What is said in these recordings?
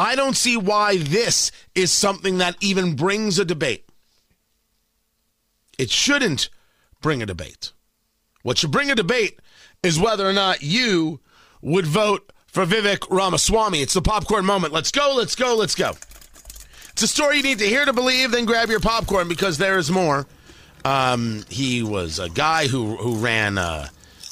I don't see why this is something that even brings a debate. It shouldn't bring a debate. What should bring a debate is whether or not you would vote for Vivek Ramaswamy. It's the popcorn moment. Let's go, let's go, let's go. It's a story you need to hear to believe, then grab your popcorn because there is more. Um, he was a guy who, who ran, uh,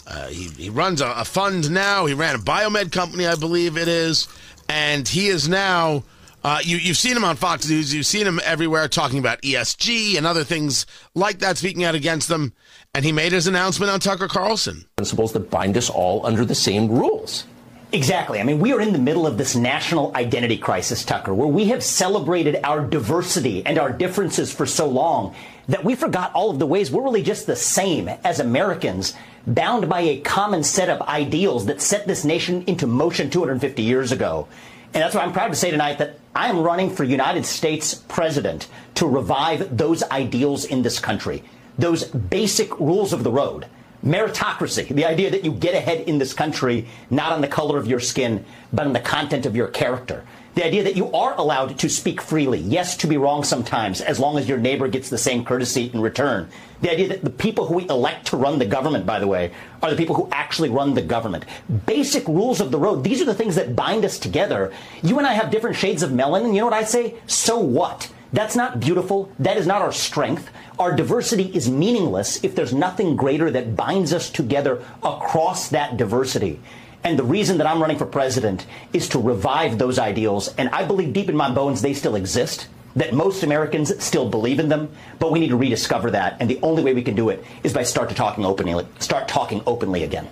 uh, he, he runs a, a fund now. He ran a biomed company, I believe it is and he is now. Uh, you, you've seen him on Fox News. You've seen him everywhere talking about ESG and other things like that, speaking out against them. And he made his announcement on Tucker Carlson. Principles that bind us all under the same rules. Exactly. I mean, we are in the middle of this national identity crisis, Tucker, where we have celebrated our diversity and our differences for so long that we forgot all of the ways we're really just the same as Americans, bound by a common set of ideals that set this nation into motion 250 years ago. And that's why I'm proud to say tonight that I am running for United States president to revive those ideals in this country, those basic rules of the road. Meritocracy, the idea that you get ahead in this country not on the color of your skin, but on the content of your character. The idea that you are allowed to speak freely, yes, to be wrong sometimes, as long as your neighbor gets the same courtesy in return. The idea that the people who we elect to run the government, by the way, are the people who actually run the government. Basic rules of the road. These are the things that bind us together. You and I have different shades of melanin. You know what I say? So what? That's not beautiful. That is not our strength. Our diversity is meaningless if there's nothing greater that binds us together across that diversity. And the reason that I'm running for president is to revive those ideals. And I believe deep in my bones they still exist, that most Americans still believe in them, but we need to rediscover that. And the only way we can do it is by start to talking openly, start talking openly again.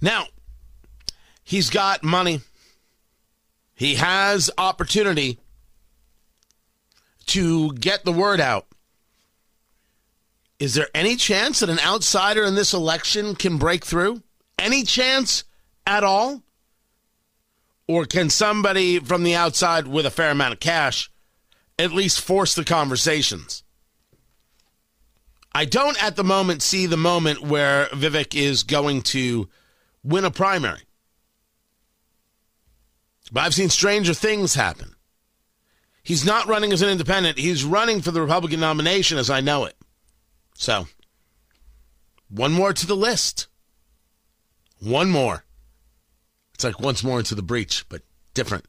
Now, he's got money. He has opportunity to get the word out. Is there any chance that an outsider in this election can break through? any chance at all? Or can somebody from the outside with a fair amount of cash at least force the conversations? I don't at the moment see the moment where Vivek is going to win a primary. But I've seen stranger things happen. He's not running as an independent, he's running for the Republican nomination as I know it. So, one more to the list. One more. It's like once more into the breach, but different.